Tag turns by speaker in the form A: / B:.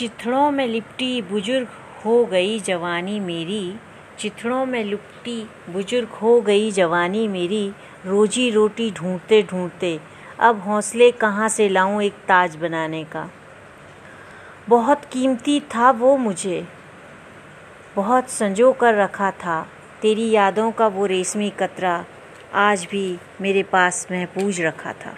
A: चिथड़ों में लिपटी बुज़ुर्ग हो गई जवानी मेरी। चिथड़ों में लिपटी बुज़ुर्ग हो गई जवानी मेरी। रोजी रोटी ढूंढते ढूंढते अब हौसले कहाँ से लाऊं एक ताज बनाने का? बहुत कीमती था वो मुझे। बहुत संजो कर रखा था। तेरी यादों का वो रेशमी कतरा आज भी मेरे पास महफूज रखा था।